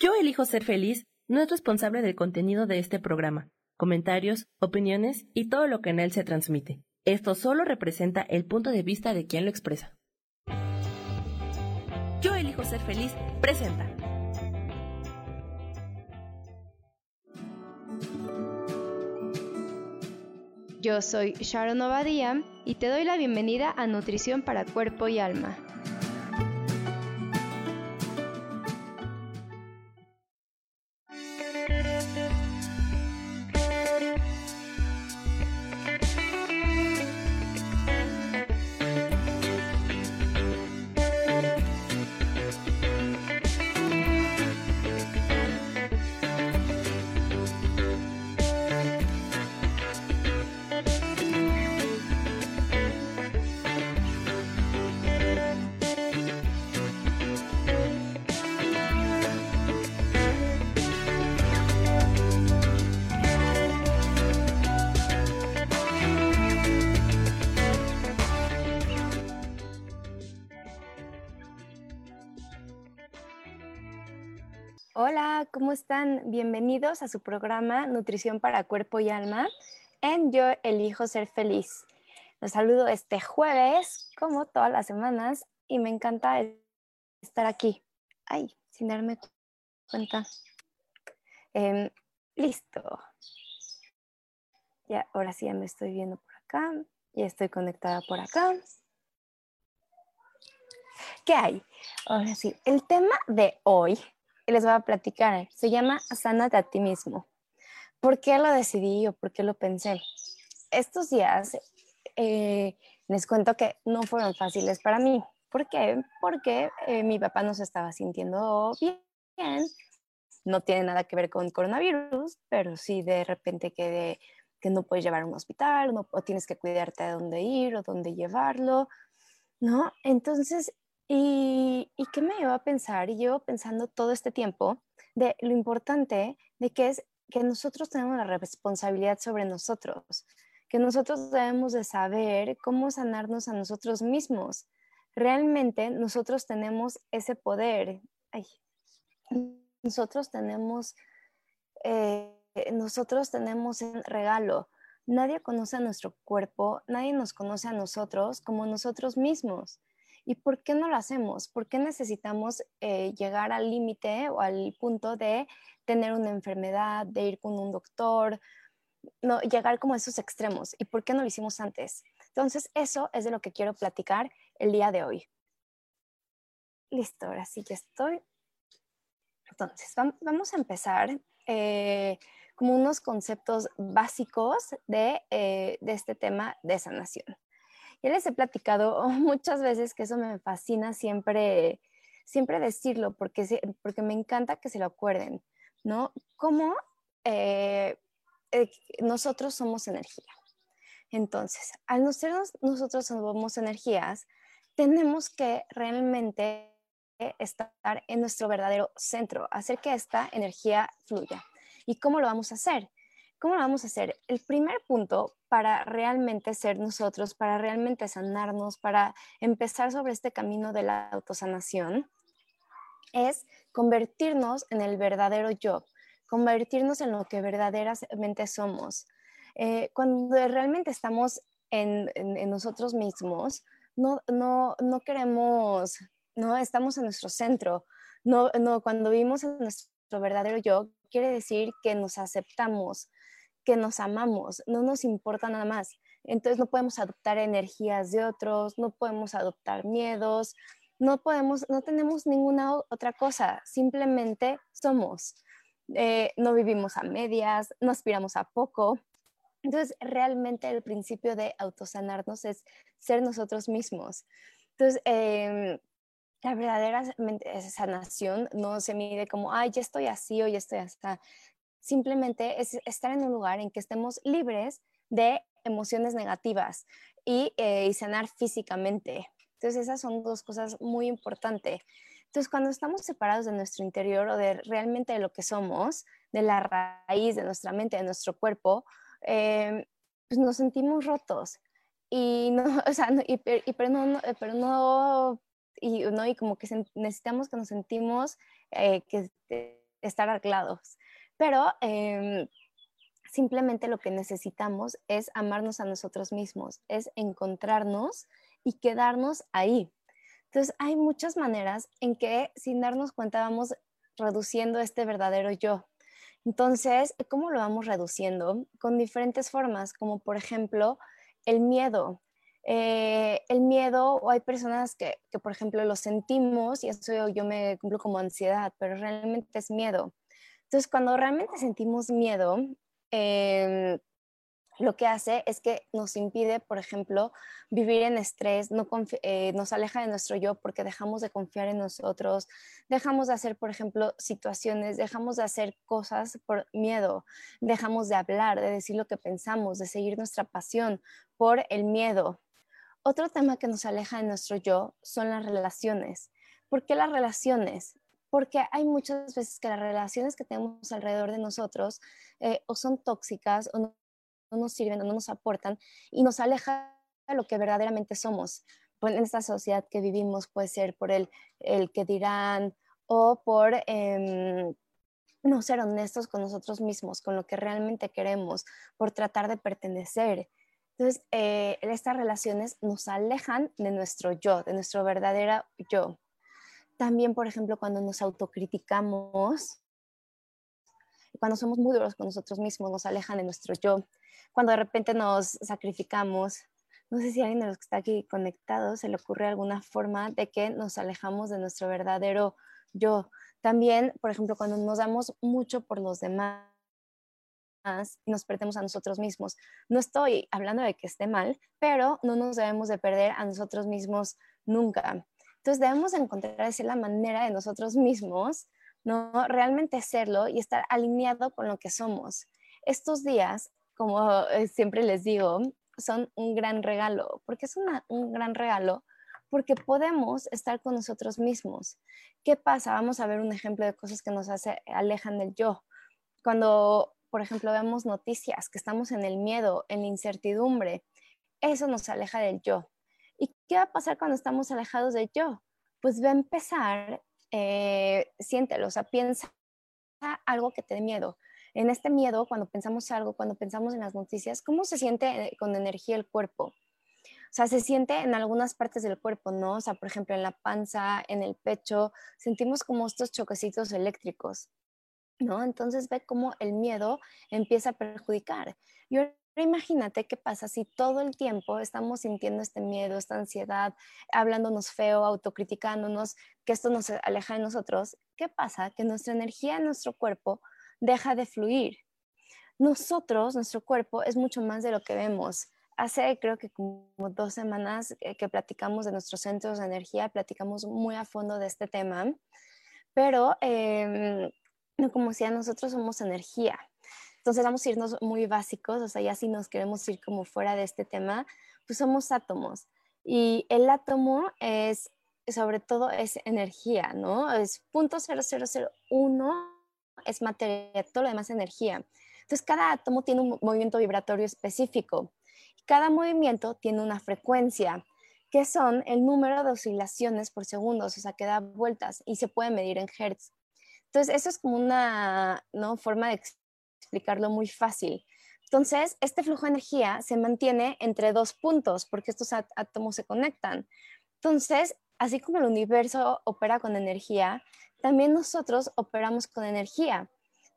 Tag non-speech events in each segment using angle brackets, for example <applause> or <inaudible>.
Yo elijo ser feliz no es responsable del contenido de este programa, comentarios, opiniones y todo lo que en él se transmite. Esto solo representa el punto de vista de quien lo expresa. Yo elijo ser feliz presenta. Yo soy Sharon Obadía y te doy la bienvenida a Nutrición para Cuerpo y Alma ¿cómo están? Bienvenidos a su programa Nutrición para Cuerpo y Alma en Yo Elijo Ser Feliz. Los saludo este jueves, como todas las semanas, y me encanta estar aquí. Ay, sin darme cuenta. Em, listo. Ya, ahora sí ya me estoy viendo por acá. Ya estoy conectada por acá. ¿Qué hay? Ahora sí, el tema de hoy les voy a platicar. Se llama Sánate a ti mismo. ¿Por qué lo decidí o por qué lo pensé? Estos días eh, les cuento que no fueron fáciles para mí. ¿Por qué? Porque eh, mi papá no se estaba sintiendo bien. No tiene nada que ver con coronavirus, pero sí de repente que, que no puedes llevar a un hospital o tienes que cuidarte de dónde ir o dónde llevarlo, ¿no? Entonces y, qué me llevó a pensar, y llevo pensando todo este tiempo, de lo importante de que es que nosotros tenemos la responsabilidad sobre nosotros, que nosotros debemos de saber cómo sanarnos a nosotros mismos. Realmente nosotros tenemos ese poder. nosotros tenemos, eh, nosotros tenemos el regalo. Nadie conoce a nuestro cuerpo, nadie nos conoce a nosotros como nosotros mismos. ¿Y por qué no lo hacemos? ¿Por qué necesitamos eh, llegar al límite o al punto de tener una enfermedad, de ir con un doctor, no, llegar como a esos extremos? ¿Y por qué no lo hicimos antes? Entonces, eso es de lo que quiero platicar el día de hoy. Listo, ahora sí ya estoy. Entonces, vamos a empezar eh, como unos conceptos básicos de, eh, de este tema de sanación. Ya les he platicado <laughs> muchas veces que eso me fascina siempre, siempre decirlo, porque, porque me encanta que se lo acuerden, ¿no? Cómo eh, eh, nosotros somos energía. Entonces, al nosotros, nosotros somos energías, tenemos que realmente estar en nuestro verdadero centro, hacer que esta energía fluya. ¿Y cómo lo vamos a hacer? ¿Cómo lo vamos a hacer? El primer punto para realmente ser nosotros, para realmente sanarnos, para empezar sobre este camino de la autosanación, es convertirnos en el verdadero yo, convertirnos en lo que verdaderamente somos. Eh, cuando realmente estamos en, nosotros mismos, no, no, no, queremos, no estamos en nuestro centro. No, no, cuando vivimos en nuestro verdadero yo, quiere decir que nos aceptamos, que nos amamos, no nos importa nada más. Entonces no podemos adoptar energías de otros, no podemos adoptar miedos, no podemos, no tenemos ninguna otra cosa, simplemente somos. Eh, no vivimos a medias, no aspiramos a poco. Entonces, realmente el principio de autosanarnos es ser nosotros mismos. Entonces, em, la verdadera sanación no se mide como, ay, ya estoy así o ya estoy hasta simplemente es estar en un lugar en que estemos libres de emociones negativas y, eh, sanar físicamente. Entonces esas son dos cosas muy importantes. Entonces cuando estamos separados de nuestro interior o de realmente de lo que somos, de la raíz de nuestra mente, de nuestro cuerpo, eh, pues nos sentimos rotos. Y no, <laughs> o sea, y, pero no, pero no, y, no, y como que necesitamos que nos sentimos eh, que estar arreglados. Pero em, simplemente lo que necesitamos es amarnos a nosotros mismos, es encontrarnos y quedarnos ahí. Entonces, hay muchas maneras en que sin darnos cuenta vamos reduciendo este verdadero yo. Entonces, ¿cómo lo vamos reduciendo? Con diferentes formas, como por ejemplo el miedo. Eh, el miedo, o hay personas que, que, por ejemplo, lo sentimos y eso yo me cumplo como ansiedad, pero realmente es miedo. Entonces, cuando realmente sentimos miedo, eh, lo que hace es que nos impide, por ejemplo, vivir en estrés, eh, nos aleja de nuestro yo porque dejamos de confiar en nosotros, dejamos de hacer, por ejemplo, situaciones, dejamos de hacer cosas por miedo, dejamos de hablar, de decir lo que pensamos, de seguir nuestra pasión por el miedo. Otro tema que nos aleja de nuestro yo son las relaciones. ¿Por qué las relaciones? Porque hay muchas veces que las relaciones que tenemos alrededor de nosotros eh, o son tóxicas o no no nos sirven o no nos aportan y nos aleja de lo que verdaderamente somos. Pues, en esta sociedad que vivimos puede ser por el, el que dirán o por em, no ser honestos con nosotros mismos, con lo que realmente queremos, por tratar de pertenecer. Entonces, eh, estas relaciones nos alejan de nuestro yo, de nuestro verdadero yo. También, por ejemplo, cuando nos autocriticamos, cuando somos muy duros con nosotros mismos, nos alejan de nuestro yo cuando de repente nos sacrificamos, no sé si a alguien de los que está aquí conectado se le ocurre alguna forma de que nos alejamos de nuestro verdadero yo. También, por ejemplo, cuando nos damos mucho por los demás nos perdemos a nosotros mismos. No estoy hablando de que esté mal, pero no nos debemos de perder a nosotros mismos nunca. Entonces debemos encontrar la manera de nosotros mismos, no realmente serlo y estar alineado con lo que somos. Estos días como eh, siempre les digo, son un gran regalo, porque es un gran regalo, porque podemos estar con nosotros mismos. ¿Qué pasa? Vamos a ver un ejemplo de cosas que nos hace, alejan del yo. Cuando, por ejemplo, vemos noticias, que estamos en el miedo, en la incertidumbre, eso nos aleja del yo. ¿Y qué va a pasar cuando estamos alejados del yo? Pues va a empezar, eh, siéntelo, o sea, piensa algo que te dé miedo en este miedo, cuando pensamos algo, cuando pensamos en las noticias, ¿cómo se siente eh, con energía el cuerpo? O sea, se siente en algunas partes del cuerpo, ¿no? O sea, por ejemplo, en la panza, en el pecho, sentimos como estos choquecitos eléctricos, ¿no? Entonces ve cómo el miedo empieza a perjudicar. Y ahora imagínate qué pasa si todo el tiempo estamos sintiendo este miedo, esta ansiedad, hablándonos feo, autocriticándonos, que esto nos aleja de nosotros. ¿Qué pasa? Que nuestra energía en nuestro cuerpo deja de fluir. Nosotros, nuestro cuerpo, es mucho más de lo que vemos. Hace creo que como dos semanas que platicamos de nuestros centros de energía, platicamos muy a fondo de este tema, pero eh, como decía, nosotros somos energía. Entonces vamos a irnos muy básicos, o sea, ya si nos queremos ir como fuera de este tema, pues somos átomos. Y el átomo es, sobre todo, es energía, ¿no? Es 0.0001 es materia, todo lo demás es energía. Entonces, cada átomo tiene un movimiento vibratorio específico. Cada movimiento tiene una frecuencia, que son el número de oscilaciones por segundos, o sea, que da vueltas y se puede medir en hertz. Entonces, eso es como una ¿no? forma de explicarlo muy fácil. Entonces, este flujo de energía se mantiene entre dos puntos porque estos átomos se conectan. Entonces, así como el universo opera con energía, también nosotros operamos con energía.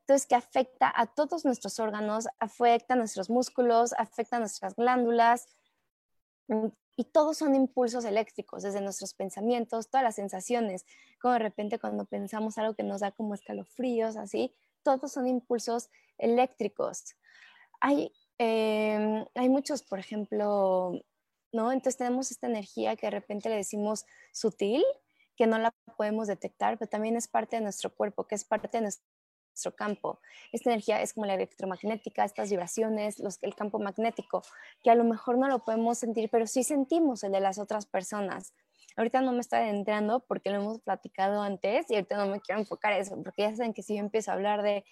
Entonces, que afecta a todos nuestros órganos, afecta a nuestros músculos, afecta a nuestras glándulas. Mm, y todos son impulsos eléctricos, desde nuestros pensamientos, todas las sensaciones, como de repente cuando pensamos algo que nos da como escalofríos, así, todos son impulsos eléctricos. Hay, em, hay muchos, por ejemplo, ¿no? Entonces tenemos esta energía que de repente le decimos sutil, que no la podemos detectar, pero también es parte de nuestro cuerpo, que es parte de nuestro campo. Esta energía es como la electromagnética, estas vibraciones, los, el campo magnético, que a lo mejor no lo podemos sentir, pero sí sentimos el de las otras personas. Ahorita no me está adentrando porque lo hemos platicado antes y ahorita no me quiero enfocar en eso, porque ya saben que si yo empiezo a hablar <laughs> de,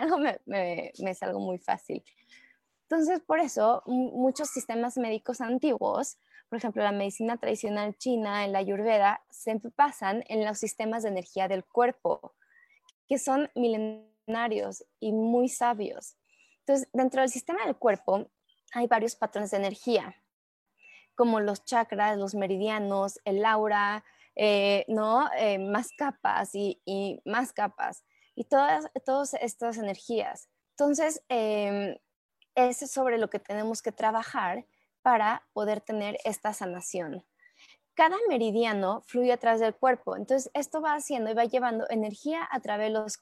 algo me, me, me es algo muy fácil. Entonces, por eso, muchos sistemas médicos antiguos por ejemplo, la medicina tradicional china, en la ayurveda, se basan en los sistemas de energía del cuerpo, que son milenarios y muy sabios. Entonces, dentro del sistema del cuerpo hay varios patrones de energía, como los chakras, los meridianos, el aura, eh, ¿no? Eh, más capas y, más capas, y todas, todas estas energías. Entonces, em, es sobre lo que tenemos que trabajar para poder tener esta sanación. Cada meridiano fluye a través del cuerpo, entonces esto va haciendo y va llevando energía a través, los,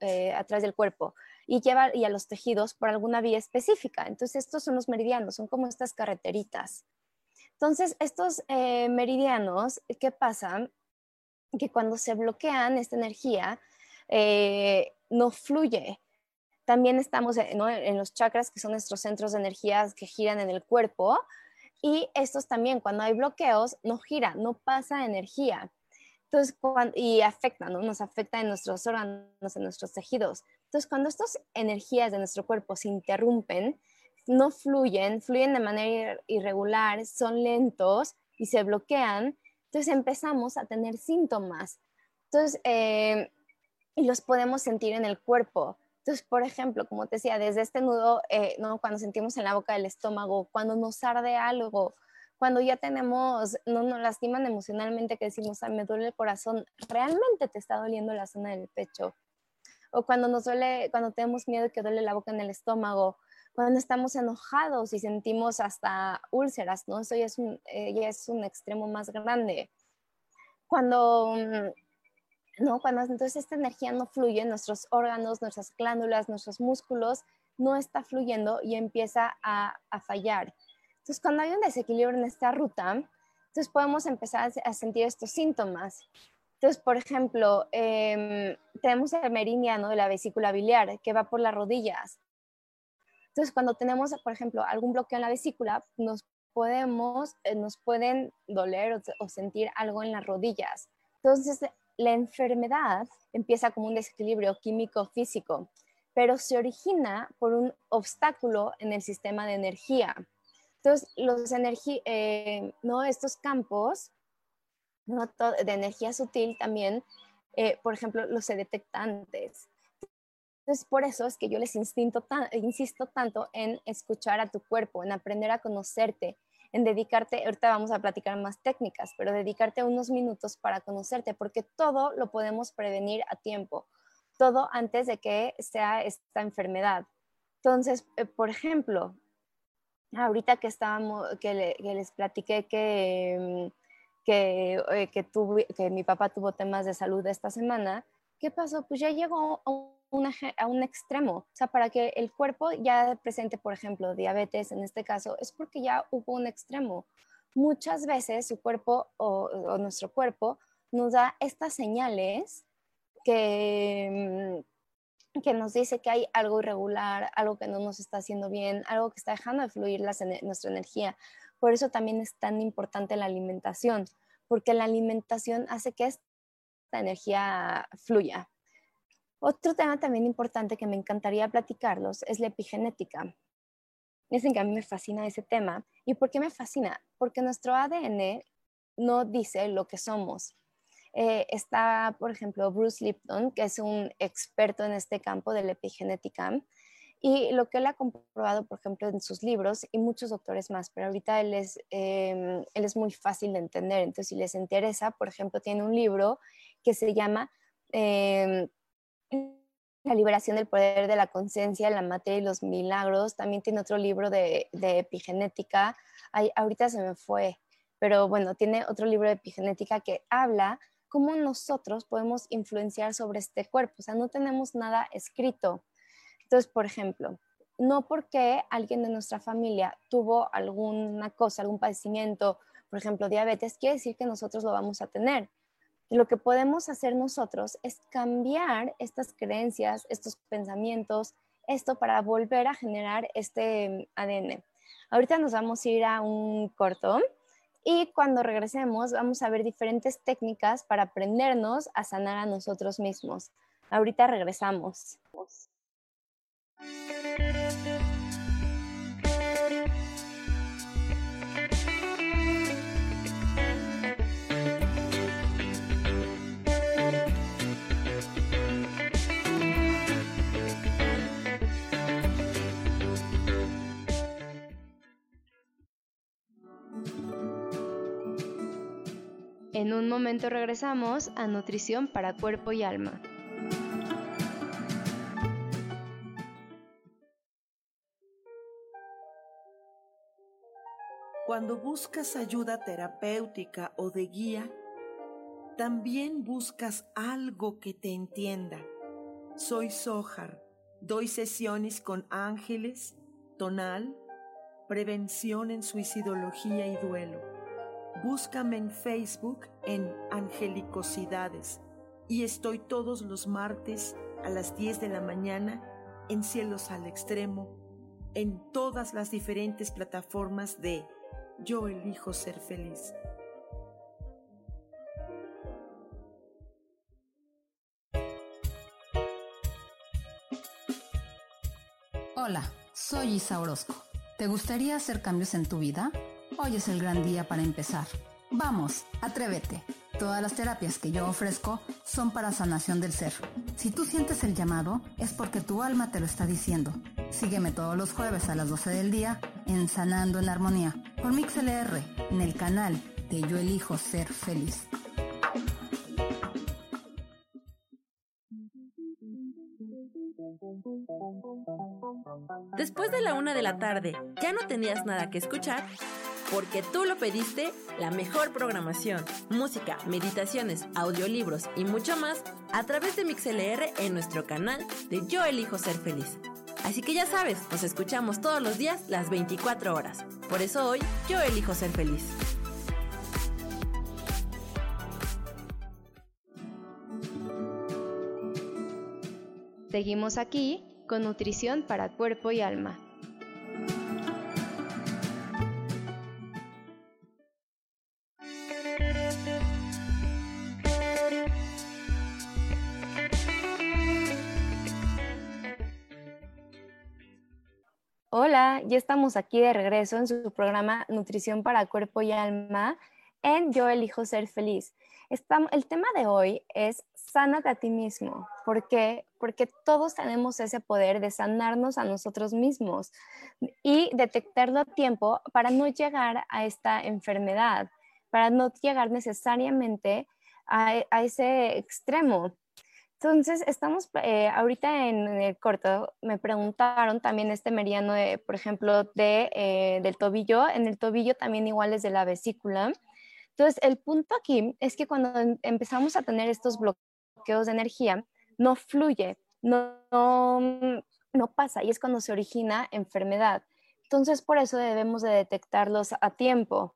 eh, a través del cuerpo y lleva y a los tejidos por alguna vía específica. Entonces estos son los meridianos, son como estas carreteritas. Entonces, estos eh, meridianos, ¿qué pasa? Que cuando se bloquean esta energía, eh, no fluye. También estamos en los chakras, que son nuestros centros de energía que giran en el cuerpo. Y estos también, cuando hay bloqueos, no gira, no pasa energía. Entonces, y afecta, ¿no? Nos afecta en nuestros órganos, en nuestros tejidos. Entonces, cuando estas energías de nuestro cuerpo se interrumpen, no fluyen, fluyen de manera irregular, son lentos y se bloquean, entonces empezamos a tener síntomas. Entonces, eh, los podemos sentir en el cuerpo. Entonces, por ejemplo, como te decía, desde este nudo, eh, ¿no? cuando sentimos en la boca del estómago, cuando nos arde algo, cuando ya tenemos, no nos lastiman emocionalmente, que decimos, me duele el corazón, realmente te está doliendo la zona del pecho. O cuando nos duele, cuando tenemos miedo que duele la boca en el estómago, cuando estamos enojados y sentimos hasta úlceras, ¿no? Eso ya es un, eh, ya es un extremo más grande. Cuando, mm, ¿no? Cuando entonces esta energía no fluye, nuestros órganos, nuestras glándulas, nuestros músculos, no está fluyendo y empieza a, a fallar. Entonces, cuando hay un desequilibrio en esta ruta, entonces podemos empezar a sentir estos síntomas. Entonces, por ejemplo, eh, tenemos el meridiano de la vesícula biliar que va por las rodillas. Entonces, cuando tenemos, por ejemplo, algún bloqueo en la vesícula, nos podemos, eh, nos pueden doler o, sentir algo en las rodillas. Entonces, la enfermedad empieza como un desequilibrio químico-físico, pero se origina por un obstáculo en el sistema de energía. Entonces, los eh, ¿no? estos campos de energía sutil también, eh, por ejemplo, los se detectan antes. Entonces, por eso es que yo les insisto tanto en escuchar a tu cuerpo, en aprender a conocerte, en dedicarte, ahorita vamos a platicar más técnicas, pero dedicarte unos minutos para conocerte, porque todo lo podemos prevenir a tiempo, todo antes de que sea esta enfermedad. Entonces, eh, por ejemplo, ahorita que estábamos, que, les platiqué que, que, eh, que, que mi papá tuvo temas de salud esta semana, ¿qué pasó? Pues ya llegó un a un extremo. O sea, para que el cuerpo ya presente, por ejemplo, diabetes en este caso, es porque ya hubo un extremo. Muchas veces su cuerpo o, nuestro cuerpo nos da estas señales que, mm, que nos dice que hay algo irregular, algo que no nos está haciendo bien, algo que está dejando de fluir nuestra energía. Por eso también es tan importante la alimentación, porque la alimentación hace que esta energía fluya. Otro tema también importante que me encantaría platicarlos es la epigenética. Dicen que a mí me fascina ese tema. ¿Y por qué me fascina? Porque nuestro ADN no dice lo que somos. Eh, está, por ejemplo, Bruce Lipton, que es un experto en este campo de la epigenética, y lo que él ha comprobado, por ejemplo, en sus libros y muchos doctores más, pero ahorita él es, em, él es muy fácil de entender. Entonces, si les interesa, por ejemplo, tiene un libro que se llama em, la liberación del poder de la conciencia, la materia y los milagros. También tiene otro libro de, epigenética. ahorita se me fue, pero bueno, tiene otro libro de epigenética que habla cómo nosotros podemos influenciar sobre este cuerpo. O sea, no tenemos nada escrito. Entonces, por ejemplo, no porque alguien de nuestra familia tuvo alguna cosa, algún padecimiento, por ejemplo, diabetes, quiere decir que nosotros lo vamos a tener lo que podemos hacer nosotros es cambiar estas creencias, estos pensamientos, esto para volver a generar este ADN. Ahorita nos vamos a ir a un corto y cuando regresemos vamos a ver diferentes técnicas para aprendernos a sanar a nosotros mismos. Ahorita regresamos. En un momento regresamos a Nutrición para Cuerpo y Alma. Cuando buscas ayuda terapéutica o de guía, también buscas algo que te entienda. Soy Sohar, doy sesiones con ángeles, tonal, prevención en suicidología y duelo Búscame en Facebook en Angelicosidades y estoy todos los martes a las 10 de la mañana en Cielos al Extremo, en todas las diferentes plataformas de Yo elijo ser feliz. Hola, soy Isa Orozco. ¿Te gustaría hacer cambios en tu vida? Hoy es el gran día para empezar. Vamos, atrévete. Todas las terapias que yo ofrezco son para sanación del ser. Si tú sientes el llamado, es porque tu alma te lo está diciendo. Sígueme todos los jueves a las 12 del día en Sanando en Armonía por MixLR en el canal de Yo Elijo Ser Feliz. Después de la una de la tarde, ¿ya no tenías nada que escuchar? Porque tú lo pediste, la mejor programación, música, meditaciones, audiolibros y mucho más a través de MixLR en nuestro canal de Yo Elijo Ser Feliz. Así que ya sabes, nos escuchamos todos los días las 24 horas. Por eso hoy yo elijo ser feliz. Seguimos aquí con nutrición para cuerpo y alma. Hola, ya estamos aquí de regreso en su programa Nutrición para Cuerpo y Alma en Yo elijo ser feliz. el tema de hoy es sánate a ti mismo. ¿Por qué? Porque todos tenemos ese poder de sanarnos a nosotros mismos y detectarlo a tiempo para no llegar a esta enfermedad, para no llegar necesariamente a, a ese extremo. Entonces, estamos eh, ahorita en, el corto, me preguntaron también este meridiano, de, por ejemplo, de, eh, del tobillo, en el tobillo también igual es de la vesícula. Entonces, el punto aquí es que cuando em, empezamos a tener estos bloqueos de energía, no fluye, no, no, no pasa y es cuando se origina enfermedad. Entonces, por eso debemos de detectarlos a tiempo.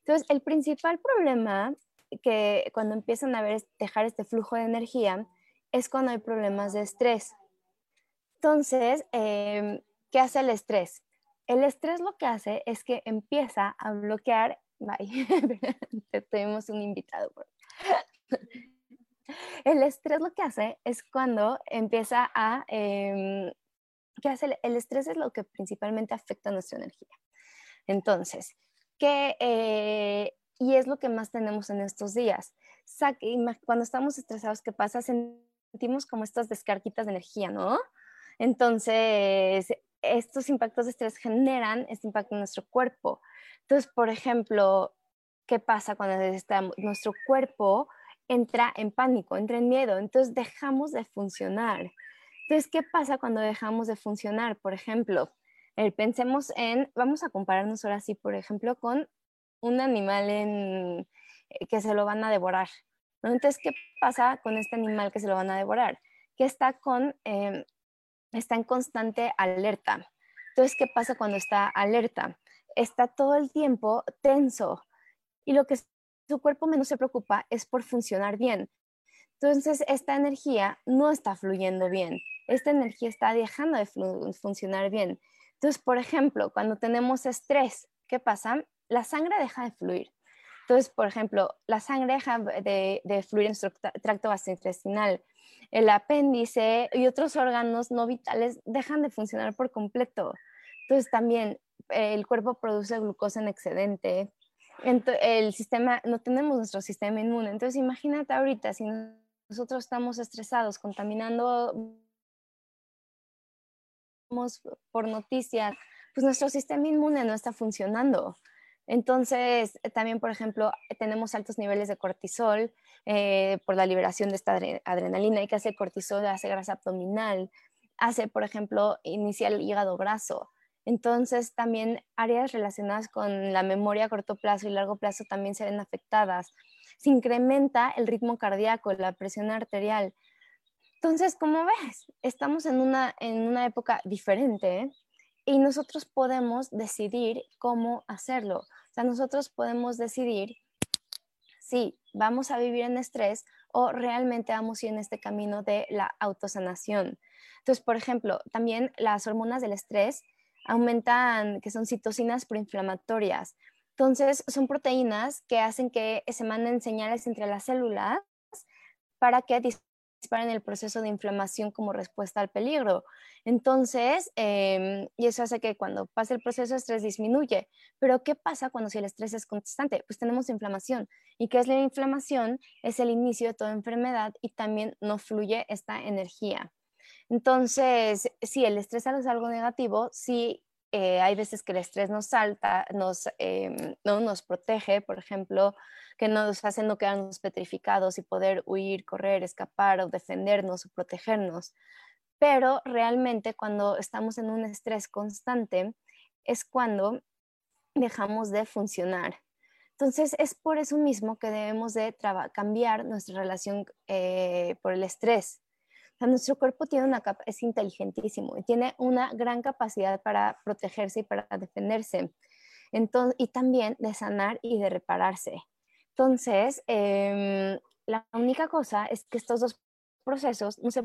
Entonces, el principal problema que cuando empiezan a ver, dejar este flujo de energía es cuando hay problemas de estrés. Entonces, em, ¿qué hace el estrés? El estrés lo que hace es que empieza a bloquear, <laughs> tenemos un invitado. el estrés lo que hace es cuando empieza a, em, ¿qué hace? El estrés es lo que principalmente afecta nuestra energía. Entonces, ¿qué, eh, y es lo que más tenemos en estos días. Cuando estamos estresados, ¿qué pasa? Como estas descarquitas de energía, ¿no? Entonces, estos impactos de estrés generan este impacto en nuestro cuerpo. Entonces, por ejemplo, ¿qué pasa cuando nuestro cuerpo entra en pánico, entra en miedo? Entonces, dejamos de funcionar. Entonces, ¿qué pasa cuando dejamos de funcionar? Por ejemplo, pensemos en, vamos a compararnos ahora sí, por ejemplo, con un animal eh, que se lo van a devorar. Entonces, ¿qué pasa con este animal que se lo van a devorar? Que está, con, em, está en constante alerta. Entonces, ¿qué pasa cuando está alerta? Está todo el tiempo tenso y lo que su cuerpo menos se preocupa es por funcionar bien. Entonces, esta energía no está fluyendo bien. Esta energía está dejando de funcionar bien. Entonces, por ejemplo, cuando tenemos estrés, ¿qué pasa? La sangre deja de fluir. Entonces, por ejemplo, la sangre deja de, fluir en nuestro tracto gastrointestinal, el apéndice y otros órganos no vitales dejan de funcionar por completo. Entonces, también el cuerpo produce glucosa en excedente. el sistema, no tenemos nuestro sistema inmune. Entonces, imagínate ahorita si nosotros estamos estresados, contaminando por noticias, pues nuestro sistema inmune no está funcionando. Entonces, también, por ejemplo, tenemos altos niveles de cortisol eh, por la liberación de esta adrenalina y que hace cortisol, hace grasa abdominal, hace, por ejemplo, iniciar el hígado graso. Entonces, también áreas relacionadas con la memoria a corto plazo y largo plazo también se ven afectadas. Se incrementa el ritmo cardíaco, la presión arterial. Entonces, como ves, estamos en una, en una época diferente ¿eh? Y nosotros podemos decidir cómo hacerlo. O sea, nosotros podemos decidir si vamos a vivir en estrés o realmente vamos a ir en este camino de la autosanación. Entonces, por ejemplo, también las hormonas del estrés aumentan, que son citocinas proinflamatorias. Entonces, son proteínas que hacen que se manden señales entre las células para que disparen el proceso de inflamación como respuesta al peligro. Entonces, em, y eso hace que cuando pasa el proceso de estrés disminuye. Pero, ¿qué pasa cuando si el estrés es constante? Pues tenemos inflamación. ¿Y qué es la inflamación? Es el inicio de toda enfermedad y también no fluye esta energía. Entonces, si el estrés es algo negativo, sí eh, hay veces que el estrés nos salta, nos, em, ¿no? nos protege, por ejemplo, que nos hace no quedarnos petrificados y poder huir, correr, escapar o defendernos o protegernos. Pero realmente cuando estamos en un estrés constante es cuando dejamos de funcionar. Entonces es por eso mismo que debemos de cambiar nuestra relación eh, por el estrés nuestro cuerpo tiene una es inteligentísimo y tiene una gran capacidad para protegerse y para defenderse. Entonces, y también de sanar y de repararse. Entonces, em, la única cosa es que estos dos procesos no se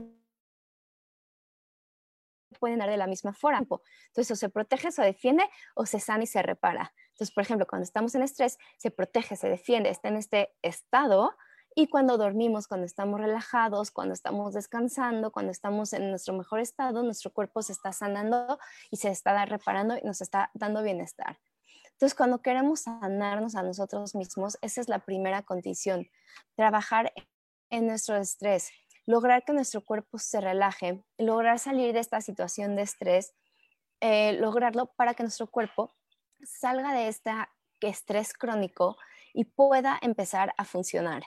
pueden dar de la misma forma. Entonces, o se protege, se defiende, o se sana y se repara. Entonces, por ejemplo, cuando estamos en estrés, se protege, se defiende, está en este estado y cuando dormimos, cuando estamos relajados, cuando estamos descansando, cuando estamos en nuestro mejor estado, nuestro cuerpo se está sanando y se está reparando y nos está dando bienestar. Entonces, cuando queremos sanarnos a nosotros mismos, esa es la primera condición, trabajar en nuestro estrés, lograr que nuestro cuerpo se relaje, lograr salir de esta situación de estrés, eh, lograrlo para que nuestro cuerpo salga de este estrés crónico y pueda empezar a funcionar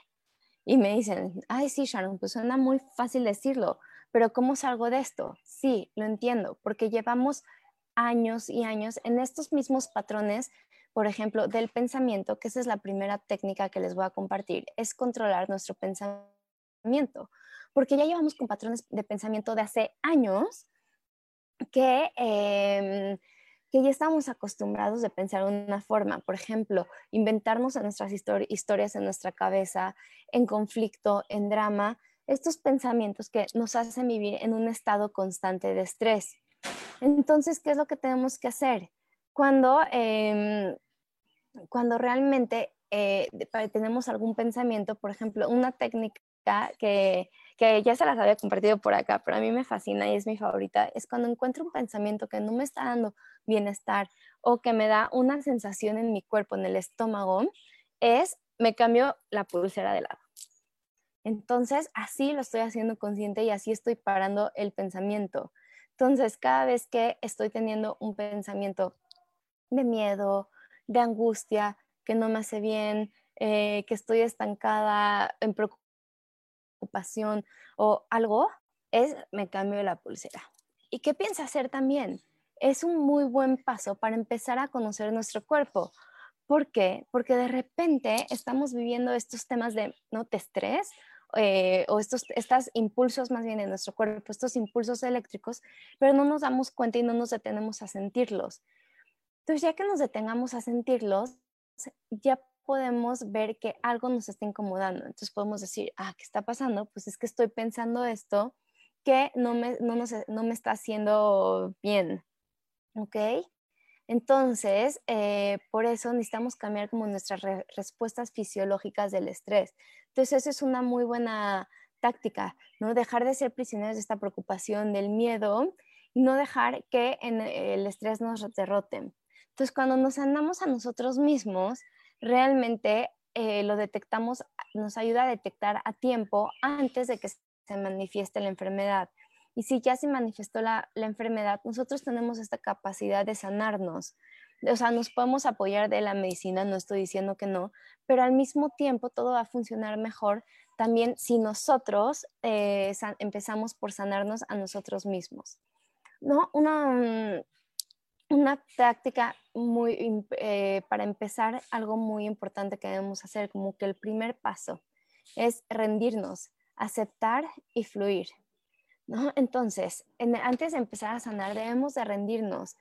y me dicen, ay, sí, Sharon, pues suena muy fácil decirlo, pero ¿cómo salgo de esto? Sí, lo entiendo, porque llevamos años y años en estos mismos patrones, por ejemplo, del pensamiento, que esa es la primera técnica que les voy a compartir, es controlar nuestro pensamiento, porque ya llevamos con patrones de pensamiento de hace años que... Eh, que ya estamos acostumbrados de pensar de una forma. Por ejemplo, inventarnos en nuestras historias en nuestra cabeza, en conflicto, en drama, estos pensamientos que nos hacen vivir en un estado constante de estrés. Entonces, ¿qué es lo que tenemos que hacer? Cuando, em, cuando realmente eh, tenemos algún pensamiento, por ejemplo, una técnica que, que ya se las había compartido por acá, pero a mí me fascina y es mi favorita, es cuando encuentro un pensamiento que no me está dando bienestar o que me da una sensación en mi cuerpo, en el estómago, es me cambio la pulsera de lado. Entonces, así lo estoy haciendo consciente y así estoy parando el pensamiento. Entonces, cada vez que estoy teniendo un pensamiento de miedo, de angustia, que no me hace bien, eh, que estoy estancada en preocupación o algo, es me cambio la pulsera. ¿Y qué piensa hacer también? Es un muy buen paso para empezar a conocer nuestro cuerpo. ¿Por qué? Porque de repente estamos viviendo estos temas de, ¿no? de estrés eh, o estos, estos impulsos más bien en nuestro cuerpo, estos impulsos eléctricos, pero no nos damos cuenta y no nos detenemos a sentirlos. Entonces, ya que nos detengamos a sentirlos, ya podemos ver que algo nos está incomodando. Entonces podemos decir, ah, ¿qué está pasando? Pues es que estoy pensando esto que no me, no, no me está haciendo bien. ¿Ok? Entonces, eh, por eso necesitamos cambiar como nuestras respuestas fisiológicas del estrés. Entonces, eso es una muy buena táctica, ¿no? Dejar de ser prisioneros de esta preocupación, del miedo y no dejar que en el estrés nos derrote. Entonces, cuando nos andamos a nosotros mismos, realmente eh, lo detectamos, nos ayuda a detectar a tiempo antes de que se manifieste la enfermedad. Y si ya se manifestó la, enfermedad, nosotros tenemos esta capacidad de sanarnos. o sea, nos podemos apoyar de la medicina, no estoy diciendo que no, pero al mismo tiempo todo va a funcionar mejor también si nosotros eh, empezamos por sanarnos a nosotros mismos. ¿No? Una, mm, una práctica muy, eh, para empezar, algo muy importante que debemos hacer, como que el primer paso es rendirnos, aceptar y fluir. Entonces, antes de empezar a sanar, debemos de rendirnos,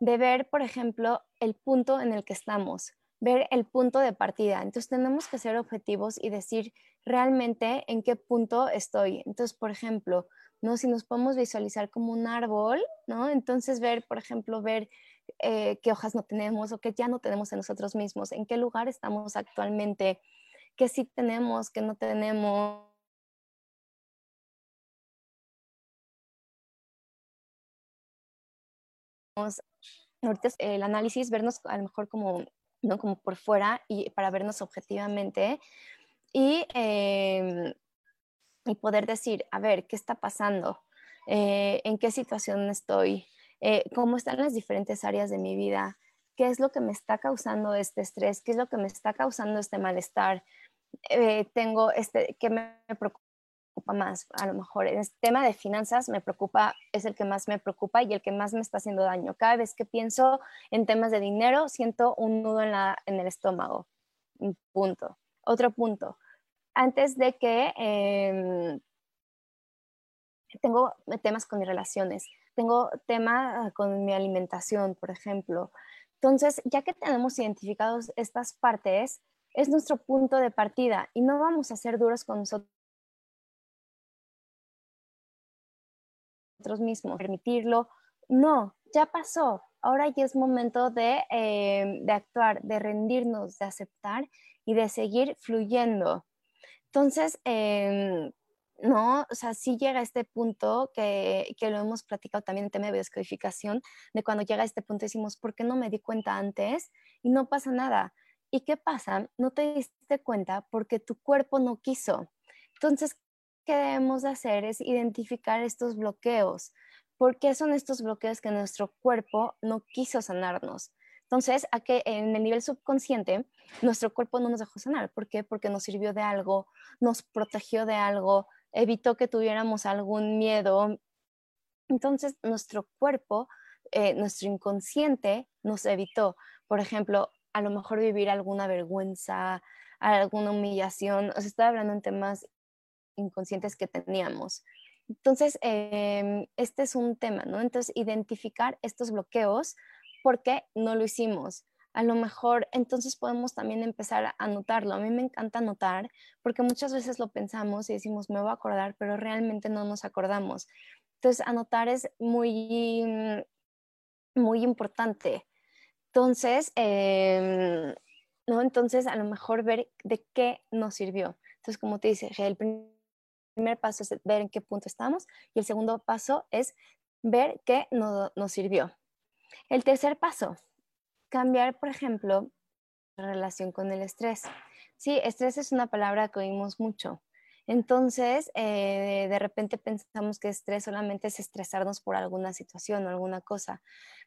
de ver, por ejemplo, el punto en el que estamos, ver el punto de partida. Entonces, tenemos que ser objetivos y decir realmente en qué punto estoy. Entonces, por ejemplo, ¿no? Si nos podemos visualizar como un árbol, ¿no? Entonces ver, por ejemplo, ver eh, qué hojas no tenemos o qué ya no tenemos en nosotros mismos, en qué lugar estamos actualmente, qué sí tenemos, qué no tenemos. Ahorita el análisis, vernos a lo mejor como, ¿no? como por fuera y para vernos objetivamente y em, y poder decir, a ver, ¿qué está pasando? Eh, ¿En qué situación estoy? Eh, ¿Cómo están las diferentes áreas de mi vida? ¿Qué es lo que me está causando este estrés? ¿Qué es lo que me está causando este malestar? Eh, tengo este, ¿qué me preocupa más? A lo mejor el tema de finanzas me preocupa, es el que más me preocupa y el que más me está haciendo daño. Cada vez que pienso en temas de dinero, siento un nudo en, la, en el estómago. Un punto. Otro punto antes de que em, tengo temas con mis relaciones, tengo tema con mi alimentación, por ejemplo. Entonces, ya que tenemos identificados estas partes, es nuestro punto de partida y no vamos a ser duros con nosotros mismos, permitirlo. No, ya pasó. Ahora ya es momento de, em, de actuar, de rendirnos, de aceptar y de seguir fluyendo. Entonces, em, no, o sea, sí llega este punto que, que, lo hemos platicado también en tema de descodificación, de cuando llega a este punto decimos, ¿por qué no me di cuenta antes? Y no pasa nada. ¿Y qué pasa? No te diste cuenta porque tu cuerpo no quiso. Entonces, ¿qué debemos de hacer? Es identificar estos bloqueos. ¿Por qué son estos bloqueos que nuestro cuerpo no quiso sanarnos? Entonces, a que en el nivel subconsciente, nuestro cuerpo no nos dejó sanar. ¿Por qué? Porque nos sirvió de algo, nos protegió de algo, evitó que tuviéramos algún miedo. Entonces, nuestro cuerpo, eh, nuestro inconsciente nos evitó, por ejemplo, a lo mejor vivir alguna vergüenza, alguna humillación. O sea, estaba hablando en temas inconscientes que teníamos. Entonces, em, este es un tema, ¿no? Entonces, identificar estos bloqueos porque no lo hicimos. A lo mejor entonces podemos también empezar a anotarlo. A mí me encanta anotar porque muchas veces lo pensamos y decimos, me voy a acordar, pero realmente no nos acordamos. Entonces, anotar es muy, muy importante. Entonces, em, ¿no? Entonces, a lo mejor ver de qué nos sirvió. Entonces, como te dice, el primer paso es ver en qué punto estamos y el segundo paso es ver qué no, nos sirvió. El tercer paso, cambiar, por ejemplo, la relación con el estrés. Sí, estrés es una palabra que oímos mucho. Entonces, eh, de repente pensamos que estrés solamente es estresarnos por alguna situación o alguna cosa,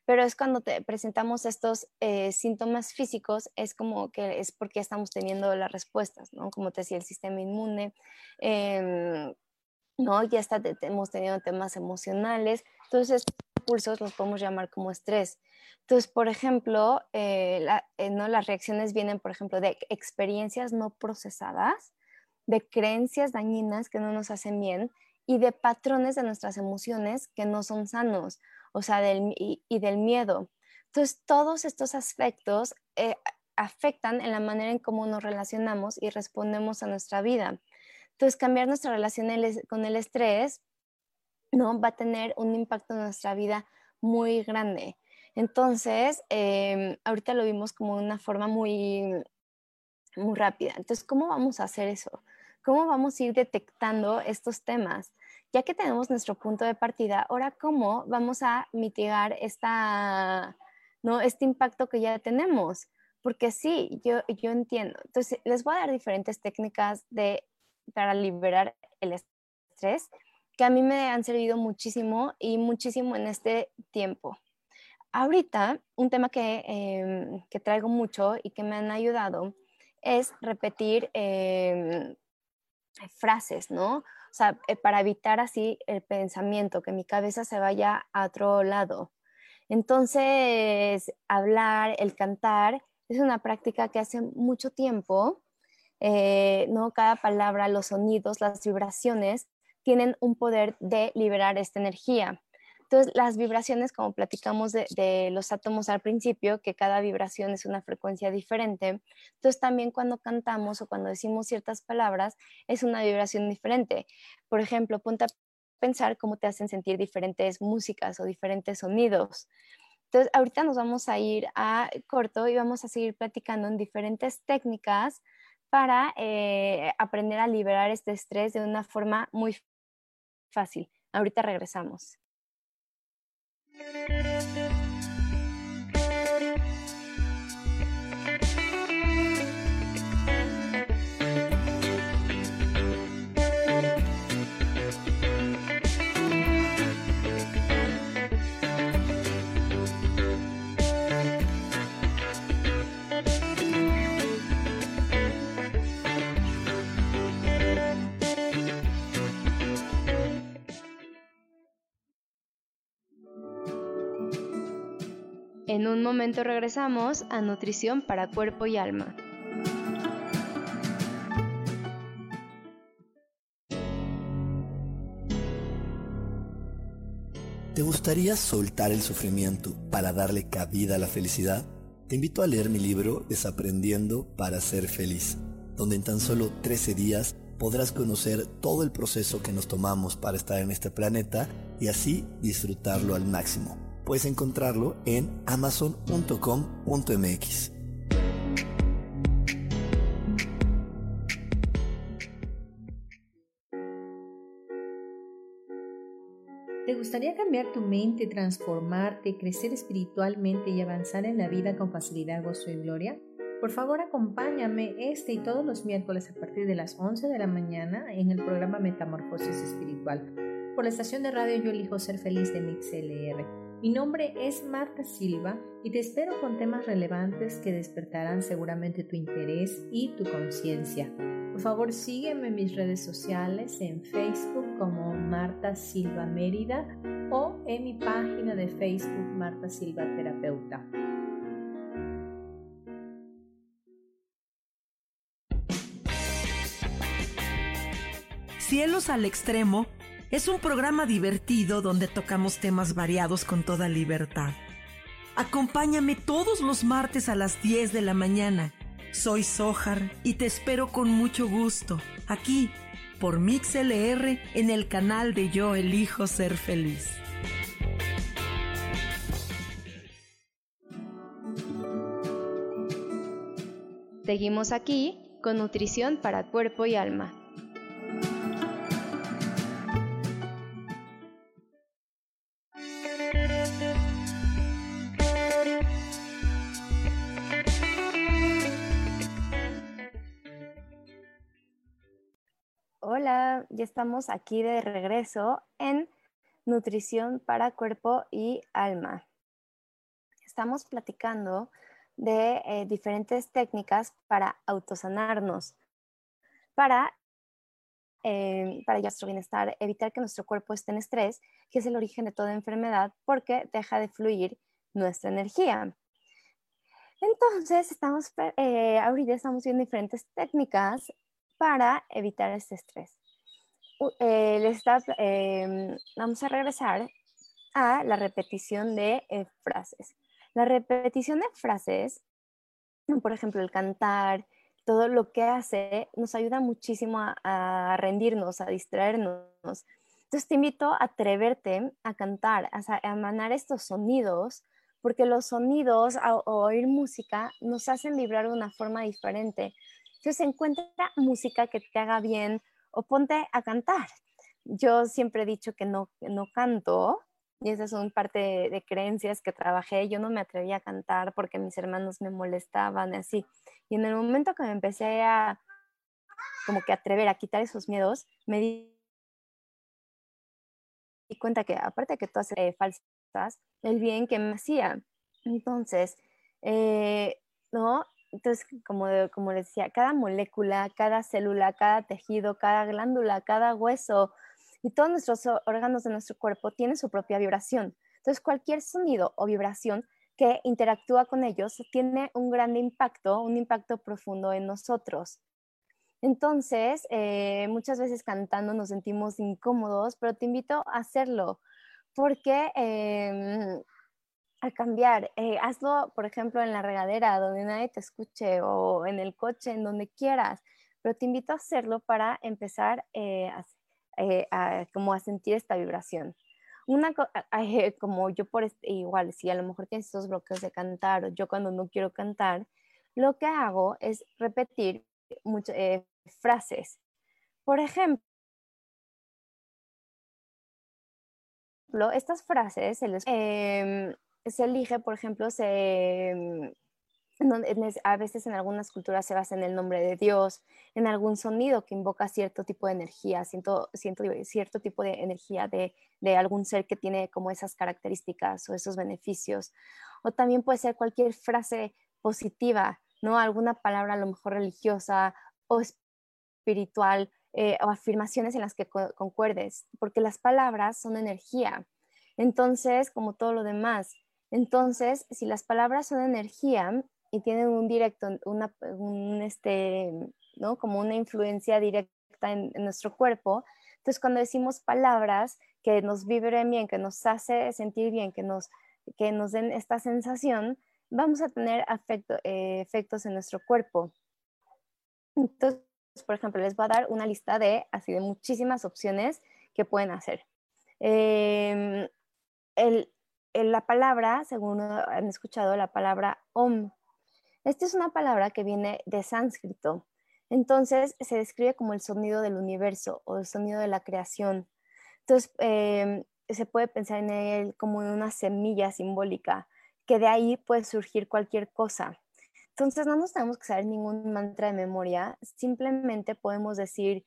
pero es cuando te presentamos estos eh, síntomas físicos, es como que es porque estamos teniendo las respuestas, ¿no? Como te decía, el sistema inmune, em, ¿no? Ya está, hemos tenido temas emocionales, entonces pulsos los podemos llamar como estrés. Entonces, por ejemplo, eh, ¿no? las reacciones vienen, por ejemplo, de experiencias no procesadas, de creencias dañinas que no nos hacen bien y de patrones de nuestras emociones que no son sanos, o sea, del, y, del miedo. Entonces, todos estos aspectos eh, afectan en la manera en cómo nos relacionamos y respondemos a nuestra vida. Entonces, cambiar nuestra relación con el estrés ¿no? va a tener un impacto en nuestra vida muy grande. Entonces, em, ahorita lo vimos como una forma muy, muy rápida. Entonces, ¿cómo vamos a hacer eso? ¿Cómo vamos a ir detectando estos temas? Ya que tenemos nuestro punto de partida, ahora, ¿cómo vamos a mitigar esta, ¿no? este impacto que ya tenemos? Porque sí, yo, yo entiendo. Entonces, les voy a dar diferentes técnicas de, para liberar el estrés que a mí me han servido muchísimo y muchísimo en este tiempo. ahorita, un tema que, em, que, traigo mucho y que me han ayudado es repetir em, frases, ¿no? O sea, eh, para evitar así el pensamiento, que mi cabeza se vaya a otro lado. Entonces, hablar, el cantar, es una práctica que hace mucho tiempo, eh, ¿no? Cada palabra, los sonidos, las vibraciones tienen un poder de liberar esta energía. Entonces, las vibraciones, como platicamos de, los átomos al principio, que cada vibración es una frecuencia diferente, entonces también cuando cantamos o cuando decimos ciertas palabras, es una vibración diferente. Por ejemplo, ponte a pensar cómo te hacen sentir diferentes músicas o diferentes sonidos. Entonces, ahorita nos vamos a ir a corto y vamos a seguir platicando en diferentes técnicas para eh, aprender a liberar este estrés de una forma muy fácil. Ahorita regresamos. Música En un momento regresamos a nutrición para cuerpo y alma. ¿Te gustaría soltar el sufrimiento para darle cabida a la felicidad? Te invito a leer mi libro Desaprendiendo para ser feliz, donde en tan solo 13 días podrás conocer todo el proceso que nos tomamos para estar en este planeta y así disfrutarlo al máximo. Puedes encontrarlo en amazon.com.mx. ¿Te gustaría cambiar tu mente, transformarte, crecer espiritualmente y avanzar en la vida con facilidad, gozo y gloria? Por favor, acompáñame este y todos los miércoles a partir de las 11 de la mañana en el programa Metamorfosis Espiritual por la estación de radio Yo elijo ser feliz de MixLR. Mi nombre es Marta Silva y te espero con temas relevantes que despertarán seguramente tu interés y tu conciencia. Por favor, sígueme en mis redes sociales en Facebook como Marta Silva Mérida o en mi página de Facebook Marta Silva Terapeuta. Cielos al extremo es un programa divertido donde tocamos temas variados con toda libertad. Acompáñame todos los martes a las 10 de la mañana. Soy Sojar y te espero con mucho gusto aquí por MixLR en el canal de Yo Elijo Ser Feliz. Seguimos aquí con nutrición para cuerpo y alma. Ya estamos aquí de regreso en Nutrición para Cuerpo y Alma. Estamos platicando de eh, diferentes técnicas para autosanarnos, para, eh, para nuestro bienestar, evitar que nuestro cuerpo esté en estrés, que es el origen de toda enfermedad, porque deja de fluir nuestra energía. Entonces, estamos, eh, ahorita estamos viendo diferentes técnicas para evitar este estrés. Eh, em, vamos a regresar a la repetición de eh, frases. La repetición de frases, por ejemplo, el cantar, todo lo que hace, nos ayuda muchísimo a, rendirnos, a distraernos. Entonces te invito a atreverte a cantar, a, a emanar estos sonidos, porque los sonidos o oír música nos hacen vibrar de una forma diferente. Entonces encuentra música que te haga bien o ponte a cantar. Yo siempre he dicho que no, no canto, y esas son parte de, creencias que trabajé. Yo no me atrevía a cantar porque mis hermanos me molestaban y así. Y en el momento que me empecé a como que atrever a quitar esos miedos, me di cuenta que aparte de que todas eh, falsas, el bien que me hacía. Entonces, eh, ¿no? Entonces, como, les decía, cada molécula, cada célula, cada tejido, cada glándula, cada hueso y todos nuestros órganos de nuestro cuerpo tienen su propia vibración. Entonces, cualquier sonido o vibración que interactúa con ellos tiene un gran impacto, un impacto profundo en nosotros. Entonces, eh, muchas veces cantando nos sentimos incómodos, pero te invito a hacerlo, porque em, a cambiar, eh, hazlo, por ejemplo, en la regadera, donde nadie te escuche, o en el coche, en donde quieras, pero te invito a hacerlo para empezar eh, a, como a sentir esta vibración. Una, como yo por igual, si a lo mejor tienes estos bloqueos de cantar, o yo cuando no quiero cantar, lo que hago es repetir muchas frases. Por ejemplo, estas frases se, em, se elige, por ejemplo, em, a veces en algunas culturas se basa en el nombre de Dios, en algún sonido que invoca cierto tipo de energía, siento cierto tipo de energía de, de, algún ser que tiene como esas características o esos beneficios. O también puede ser cualquier frase positiva, ¿no? Alguna palabra a lo mejor religiosa o espiritual eh, o afirmaciones en las que concuerdes, porque las palabras son energía. Entonces, como todo lo demás, entonces, si las palabras son energía y tienen un directo, una, un este, ¿no? Como una influencia directa en, nuestro cuerpo, entonces cuando decimos palabras que nos vibren bien, que nos hace sentir bien, que nos, que nos den esta sensación, vamos a tener eh, efectos en nuestro cuerpo. Entonces, por ejemplo, les voy a dar una lista de así de muchísimas opciones que pueden hacer. Em, la palabra, según han escuchado, la palabra om. Esta es una palabra que viene de sánscrito. Entonces se describe como el sonido del universo o el sonido de la creación. Entonces em, se puede pensar en él como una semilla simbólica, que de ahí puede surgir cualquier cosa. Entonces no nos tenemos que saber ningún mantra de memoria, simplemente podemos decir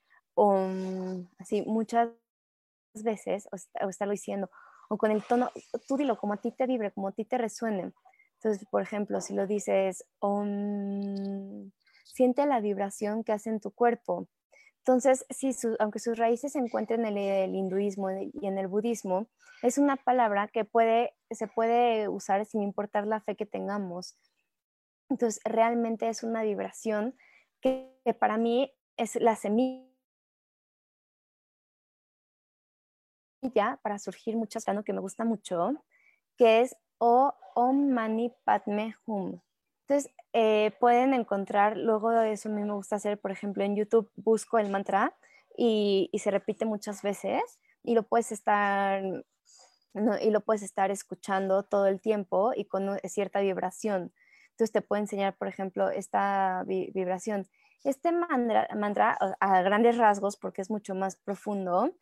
así muchas veces o, estarlo diciendo o con el tono, tú dilo como a ti te vibre, como a ti te resuene. Entonces, por ejemplo, si lo dices, siente la vibración que hace en tu cuerpo. Entonces, si aunque sus raíces se encuentren en el, hinduismo y en el budismo, es una palabra que puede, se puede usar sin importar la fe que tengamos. Entonces, realmente es una vibración que, para mí es la semilla para surgir muchas que me gusta mucho, que es O Om Mani Padme Hum. Entonces, eh, pueden encontrar, luego de eso a mí me gusta hacer, por ejemplo, en YouTube busco el mantra y, se repite muchas veces y lo puedes estar y lo puedes estar escuchando todo el tiempo y con cierta vibración. Entonces te puedo enseñar, por ejemplo, esta vibración. Este mantra, a grandes rasgos, porque es mucho más profundo,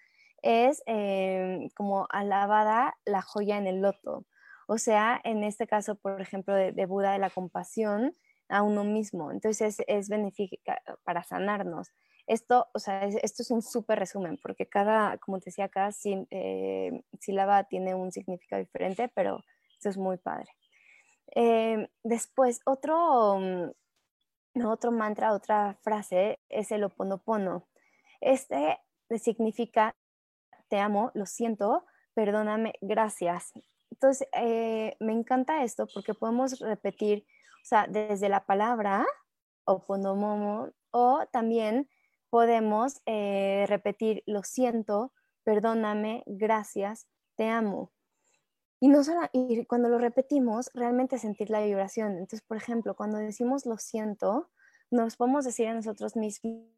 es em, como alabada la joya en el loto. O sea, en este caso, por ejemplo, de, Buda, de la compasión a uno mismo. Entonces es, benéfica para sanarnos. Esto, o sea, esto es un súper resumen, porque cada, como te decía, cada eh, sílaba tiene un significado diferente, pero esto es muy padre. Em, después, otro, mm, otro mantra, otra frase es el oponopono. Este significa te amo, lo siento, perdóname, gracias. Entonces, eh, me encanta esto porque podemos repetir, o sea, desde la palabra oponomomo o también podemos eh, repetir, lo siento, perdóname, gracias, te amo. Y, no solo, y cuando lo repetimos, realmente sentir la vibración. Entonces, por ejemplo, cuando decimos lo siento, nos podemos decir a nosotros mismos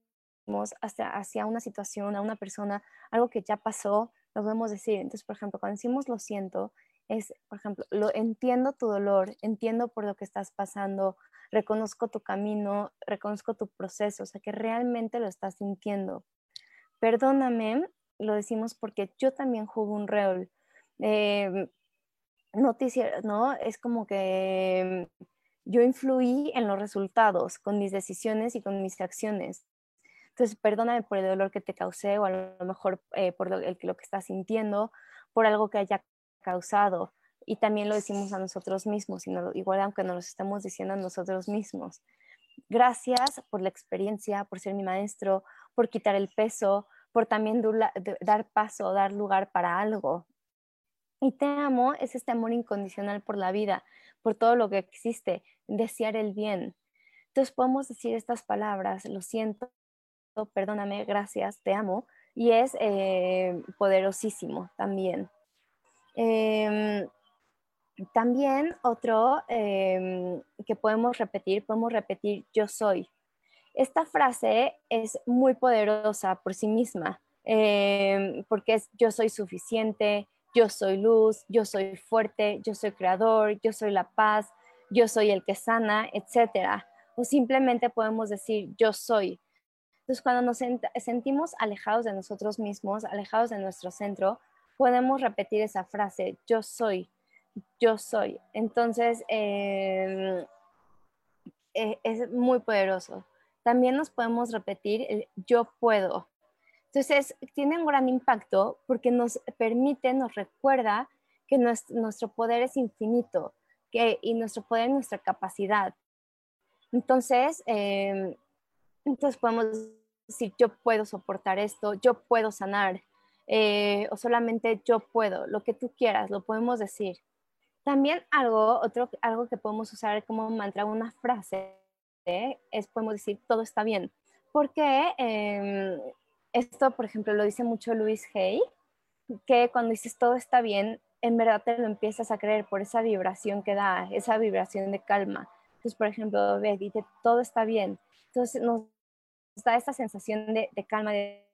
hacia, hacia una situación, a una persona, algo que ya pasó, lo podemos decir. Entonces, por ejemplo, cuando decimos lo siento, es, por ejemplo, lo entiendo tu dolor, entiendo por lo que estás pasando, reconozco tu camino, reconozco tu proceso, o sea, que realmente lo estás sintiendo. Perdóname, lo decimos porque yo también juego un rol. Eh, noticiero, ¿no? Es como que yo influí en los resultados con mis decisiones y con mis acciones. Entonces, perdóname por el dolor que te causé o a lo mejor eh, por lo, lo que estás sintiendo, por algo que haya causado. Y también lo decimos a nosotros mismos, igual aunque nos lo estemos diciendo a nosotros mismos. Gracias por la experiencia, por ser mi maestro, por quitar el peso, por también dar paso, dar lugar para algo. Y te amo es este amor incondicional por la vida, por todo lo que existe, desear el bien. Entonces podemos decir estas palabras, lo siento, perdóname, gracias, te amo, y es eh, poderosísimo también. Em, también otro em, que podemos repetir, podemos repetir yo soy. Esta frase es muy poderosa por sí misma, em, porque es yo soy suficiente, yo soy luz, yo soy fuerte, yo soy creador, yo soy la paz, yo soy el que sana, etc. O simplemente podemos decir yo soy. Entonces, cuando nos sentimos alejados de nosotros mismos, alejados de nuestro centro, podemos repetir esa frase, yo soy, yo soy. Entonces, em, e, es muy poderoso. También nos podemos repetir el yo puedo. Entonces, tiene un gran impacto porque nos permite, nos recuerda que nuestro, poder es infinito que, y nuestro poder es nuestra capacidad. Entonces, em, entonces podemos decir, yo puedo soportar esto, yo puedo sanar, eh, o solamente yo puedo, lo que tú quieras, lo podemos decir. También algo, otro, algo que podemos usar como mantra, una frase, es podemos decir, todo está bien. Porque em, esto, por ejemplo, lo dice mucho Luis Hay, que cuando dices todo está bien, en verdad te lo empiezas a creer por esa vibración que da, esa vibración de calma. Entonces, por ejemplo, ve, dice todo está bien. Entonces nos da esa sensación de, calma, de,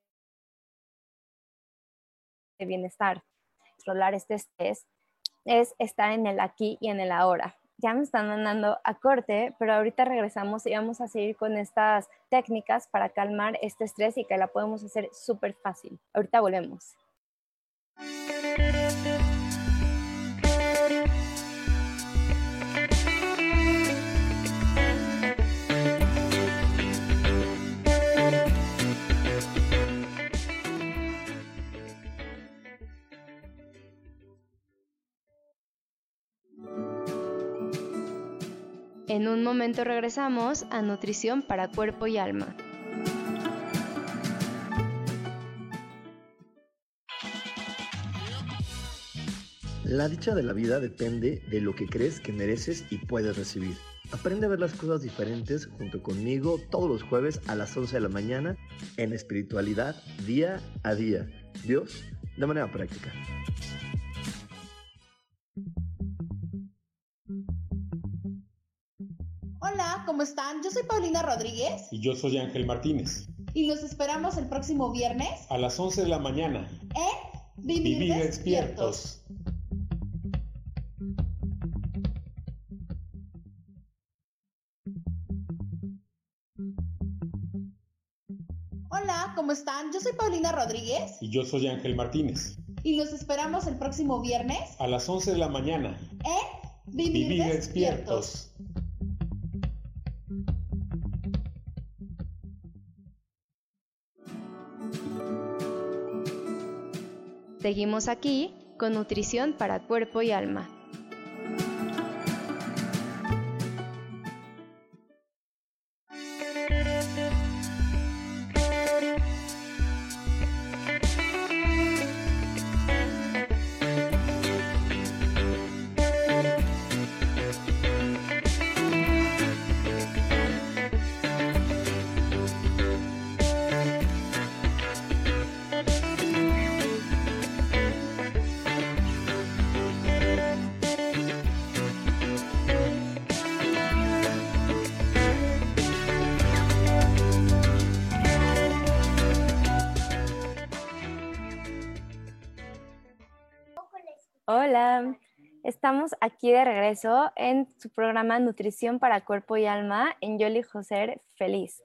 de bienestar. Controlar este estrés es estar en el aquí y en el ahora ya me están mandando a corte, pero ahorita regresamos y vamos a seguir con estas técnicas para calmar este estrés y que la podemos hacer súper fácil. Ahorita volvemos. En un momento regresamos a nutrición para cuerpo y alma. La dicha de la vida depende de lo que crees que mereces y puedes recibir. Aprende a ver las cosas diferentes junto conmigo todos los jueves a las 11 de la mañana en espiritualidad día a día. Dios, de manera práctica. Están? Yo soy Paulina Rodríguez. Y yo soy Ángel Martínez. Y los esperamos el próximo viernes. A las 11 de la mañana. En Vivir, despiertos. Hola, ¿cómo están? Yo soy Paulina Rodríguez. Y yo soy Ángel Martínez. Y los esperamos el próximo viernes. A las 11 de la mañana. En Vivir, despiertos. Seguimos aquí con nutrición para cuerpo y alma. Hola, estamos aquí de regreso en su programa Nutrición para Cuerpo y Alma en Yoli José Feliz.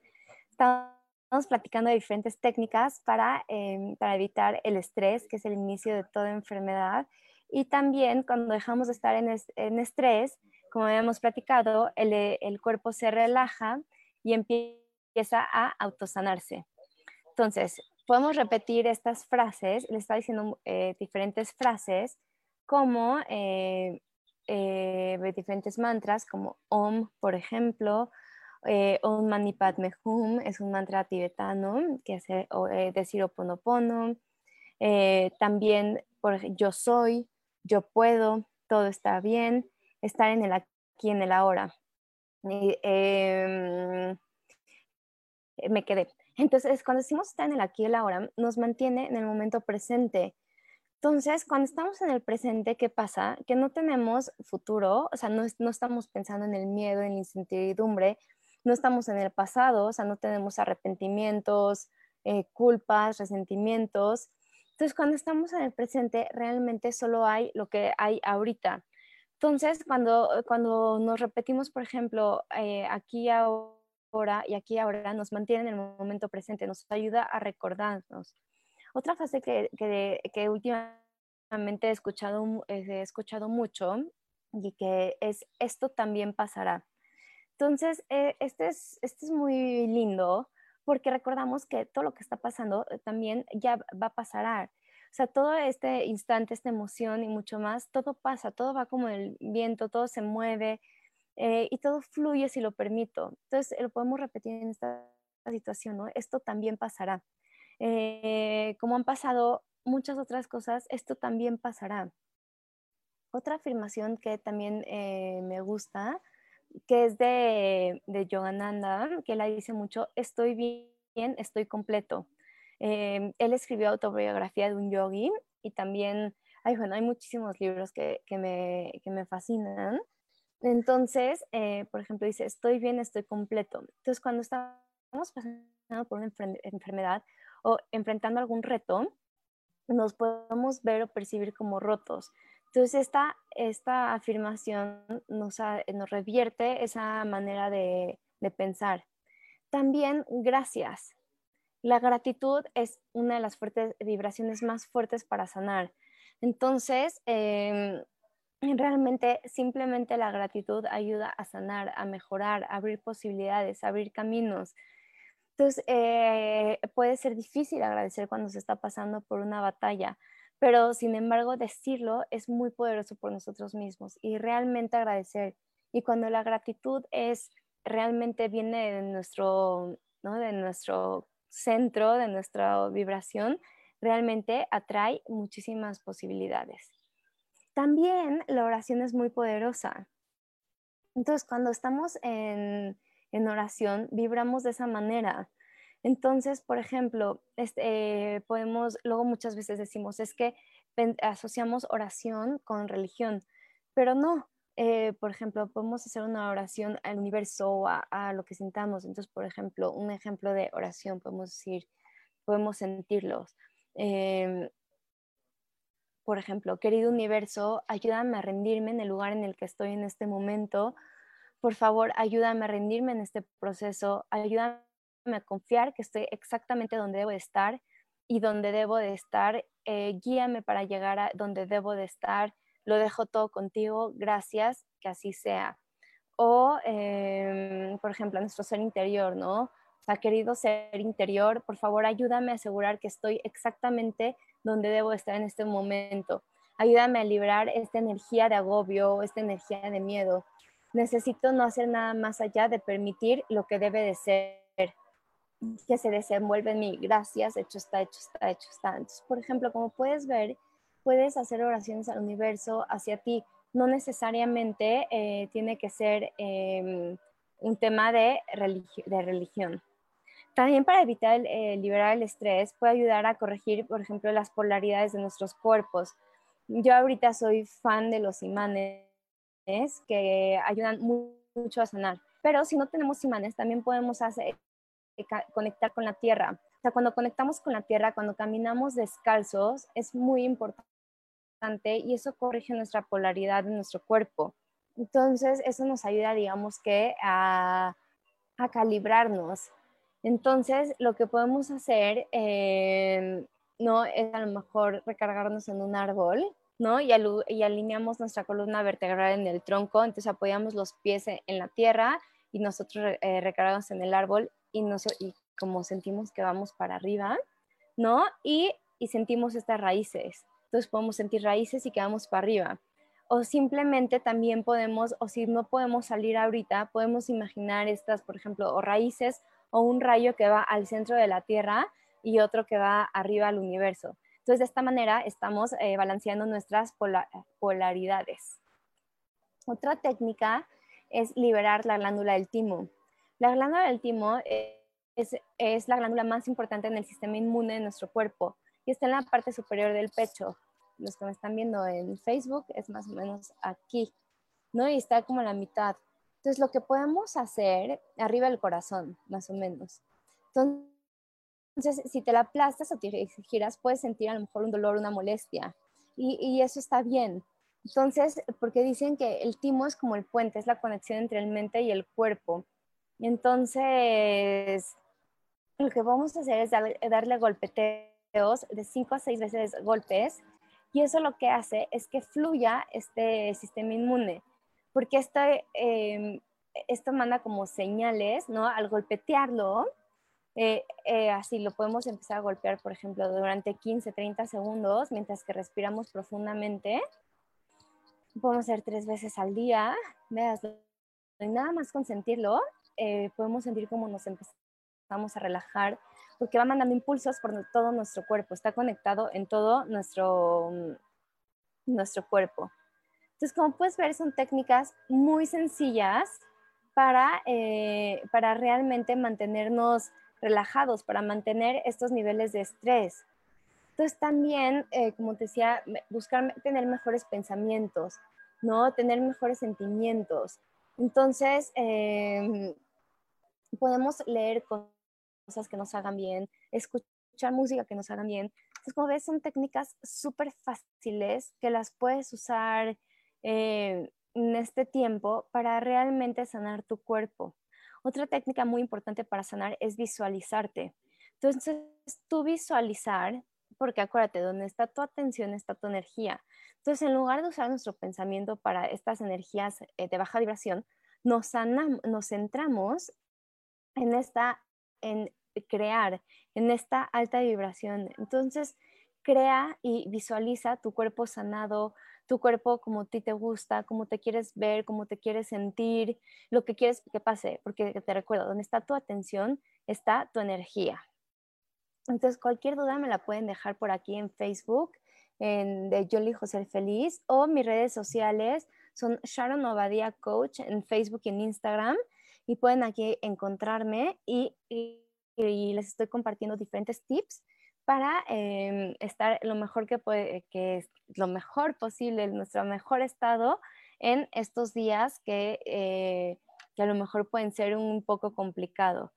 Estamos platicando de diferentes técnicas para, em, para evitar el estrés, que es el inicio de toda enfermedad. Y también cuando dejamos de estar en, en estrés, como habíamos platicado, el, el cuerpo se relaja y empieza a autosanarse. Entonces, podemos repetir estas frases, le está diciendo eh, diferentes frases como eh, eh, diferentes mantras, como Om, por ejemplo, Om Mani Padme Hum es un mantra tibetano que hace decir Oponopono. también por, yo soy, yo puedo, todo está bien, estar en el aquí, en el ahora. Em, me quedé. Entonces, cuando decimos estar en el aquí y el ahora, nos mantiene en el momento presente. Entonces, cuando estamos en el presente, ¿qué pasa? Que no tenemos futuro, o sea, no, no estamos pensando en el miedo, en la incertidumbre, no estamos en el pasado, o sea, no tenemos arrepentimientos, eh, culpas, resentimientos. Entonces, cuando estamos en el presente, realmente solo hay lo que hay ahorita. Entonces, cuando, cuando nos repetimos, por ejemplo, eh, aquí ahora y aquí ahora nos mantiene en el momento presente, nos ayuda a recordarnos. Otra frase que, que, últimamente he escuchado, he escuchado mucho y que es esto también pasará. Entonces, eh, este, es, este es muy lindo porque recordamos que todo lo que está pasando eh, también ya va a pasar. O sea, todo este instante, esta emoción y mucho más, todo pasa, todo va como el viento, todo se mueve, eh, y todo fluye si lo permito. Entonces, lo podemos repetir en esta situación, ¿no? Esto también pasará. Eh, como han pasado muchas otras cosas, esto también pasará. Otra afirmación que también eh, me gusta, que es de, de Yogananda, que la dice mucho, estoy bien, estoy completo. él escribió autobiografía de un yogi y también, ay, bueno, hay muchísimos libros que, que, me, que me fascinan. Entonces, eh, por ejemplo, dice, estoy bien, estoy completo. Entonces, cuando estamos pasando por una enfermedad o enfrentando algún reto, nos podemos ver o percibir como rotos. Entonces, esta, esta afirmación nos, nos revierte esa manera de, de pensar. También, gracias. La gratitud es una de las fuertes vibraciones más fuertes para sanar. Entonces, eh, realmente simplemente la gratitud ayuda a sanar, a mejorar, a abrir posibilidades, a abrir caminos. Entonces, eh, puede ser difícil agradecer cuando se está pasando por una batalla, pero sin embargo decirlo es muy poderoso por nosotros mismos y realmente agradecer. Y cuando la gratitud es realmente viene de nuestro, ¿no? de nuestro centro, de nuestra vibración, realmente atrae muchísimas posibilidades. También la oración es muy poderosa. Entonces, cuando estamos en, oración, vibramos de esa manera. Entonces, por ejemplo, este, podemos, luego muchas veces decimos, es que asociamos oración con religión, pero no. Eh, por ejemplo, podemos hacer una oración al universo o a, lo que sintamos. Entonces, por ejemplo, un ejemplo de oración, podemos decir, podemos sentirlos. Em, por ejemplo, querido universo, ayúdame a rendirme en el lugar en el que estoy en este momento. Por favor, ayúdame a rendirme en este proceso. Ayúdame a confiar que estoy exactamente donde debo de estar y donde debo de estar. Eh, guíame para llegar a donde debo de estar. Lo dejo todo contigo. Gracias, que así sea. O, em, por ejemplo, nuestro ser interior, ¿no? O sea, querido ser interior, por favor, ayúdame a asegurar que estoy exactamente donde debo estar en este momento. Ayúdame a liberar esta energía de agobio, esta energía de miedo. Necesito no hacer nada más allá de permitir lo que debe de ser, que se desenvuelve en mí. Gracias, hecho está, hecho está, hecho está. Entonces, por ejemplo, como puedes ver, puedes hacer oraciones al universo hacia ti. No necesariamente eh, tiene que ser em, un tema de, religión. También para evitar eh, liberar el estrés puede ayudar a corregir, por ejemplo, las polaridades de nuestros cuerpos. Yo ahorita soy fan de los imanes que ayudan mucho a sanar. Pero si no tenemos imanes, también podemos hacer, eh, conectar con la tierra. O sea, cuando conectamos con la tierra, cuando caminamos descalzos, es muy importante y eso corrige nuestra polaridad de nuestro cuerpo. Entonces, eso nos ayuda, digamos que, a, calibrarnos entonces, lo que podemos hacer eh, no es a lo mejor recargarnos en un árbol, ¿no? Y, alineamos nuestra columna vertebral en el tronco, entonces apoyamos los pies en la tierra y nosotros eh, recargamos en el árbol y, como sentimos que vamos para arriba, ¿no? Y, y sentimos estas raíces. Entonces podemos sentir raíces y quedamos para arriba. O simplemente también podemos, o si no podemos salir ahorita, podemos imaginar estas, por ejemplo, o raíces o un rayo que va al centro de la Tierra y otro que va arriba al universo. Entonces, de esta manera estamos eh, balanceando nuestras polaridades. Otra técnica es liberar la glándula del timo. La glándula del timo es, es, la glándula más importante en el sistema inmune de nuestro cuerpo y está en la parte superior del pecho. Los que me están viendo en Facebook es más o menos aquí, ¿no? Y está como a la mitad. Entonces, lo que podemos hacer, arriba del corazón, más o menos. Entonces, si te la aplastas o te giras, puedes sentir a lo mejor un dolor, una molestia. Y, eso está bien. Entonces, porque dicen que el timo es como el puente, es la conexión entre el mente y el cuerpo. Entonces, lo que vamos a hacer es darle golpeteos de 5 a 6 veces golpes y eso lo que hace es que fluya este sistema inmune, porque esto, eh, esto manda como señales, ¿no? Al golpetearlo, eh, eh, así lo podemos empezar a golpear, por ejemplo, durante 15, 30 segundos, mientras que respiramos profundamente. Podemos hacer tres veces al día, veas, y nada más con sentirlo, eh, podemos sentir cómo nos empezamos a relajar, porque va mandando impulsos por todo nuestro cuerpo, está conectado en todo nuestro, mm, nuestro cuerpo. Entonces, como puedes ver, son técnicas muy sencillas para, eh, para realmente mantenernos relajados, para mantener estos niveles de estrés. Entonces, también, eh, como te decía, buscar tener mejores pensamientos, ¿no? Tener mejores sentimientos. Entonces, em, podemos leer cosas que nos hagan bien, escuchar música que nos hagan bien. Entonces, como ves, son técnicas súper fáciles que las puedes usar eh, en este tiempo para realmente sanar tu cuerpo. Otra técnica muy importante para sanar es visualizarte. Entonces, tú visualizar, porque acuérdate, donde está tu atención está tu energía. Entonces, en lugar de usar nuestro pensamiento para estas energías eh, de baja vibración, nos, nos centramos en esta, en crear en esta alta vibración. Entonces, crea y visualiza tu cuerpo sanado, tu cuerpo como a ti te gusta, como te quieres ver, como te quieres sentir, lo que quieres que pase, porque te recuerdo, donde está tu atención está tu energía. Entonces, cualquier duda me la pueden dejar por aquí en Facebook, en de Yo elijo ser feliz, o mis redes sociales son Sharon Obadia Coach en Facebook y en Instagram, y pueden aquí encontrarme y les estoy compartiendo diferentes tips para em, estar lo mejor que, puede, que es lo mejor posible, nuestro mejor estado en estos días que, eh, que a lo mejor pueden ser un poco complicado.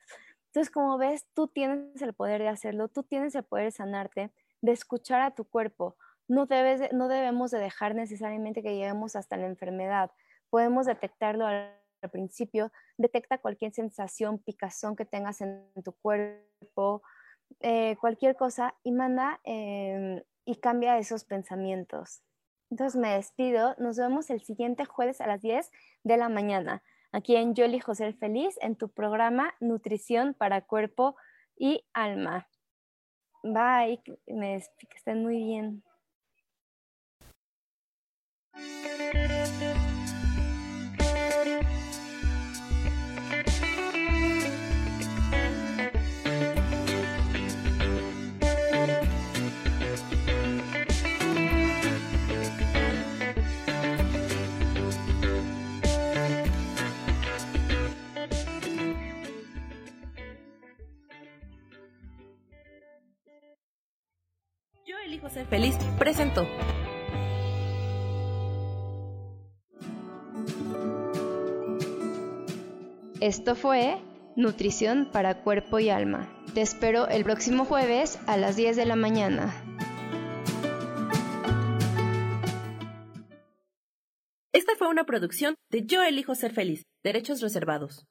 Entonces, como ves, tú tienes el poder de hacerlo, tú tienes el poder de sanarte, de escuchar a tu cuerpo. No, debes, no debemos de dejar necesariamente que lleguemos hasta la enfermedad. Podemos detectarlo al principio, detecta cualquier sensación, picazón que tengas en tu cuerpo, eh, cualquier cosa y manda em, y cambia esos pensamientos. Entonces me despido, nos vemos el siguiente jueves a las 10 de la mañana, aquí en Yo elijo ser feliz, en tu programa Nutrición para Cuerpo y Alma. Bye, me que estén muy bien. Elijo ser feliz presentó. Esto fue Nutrición para Cuerpo y Alma. Te espero el próximo jueves a las 10 de la mañana. Esta fue una producción de Yo elijo ser feliz, derechos reservados.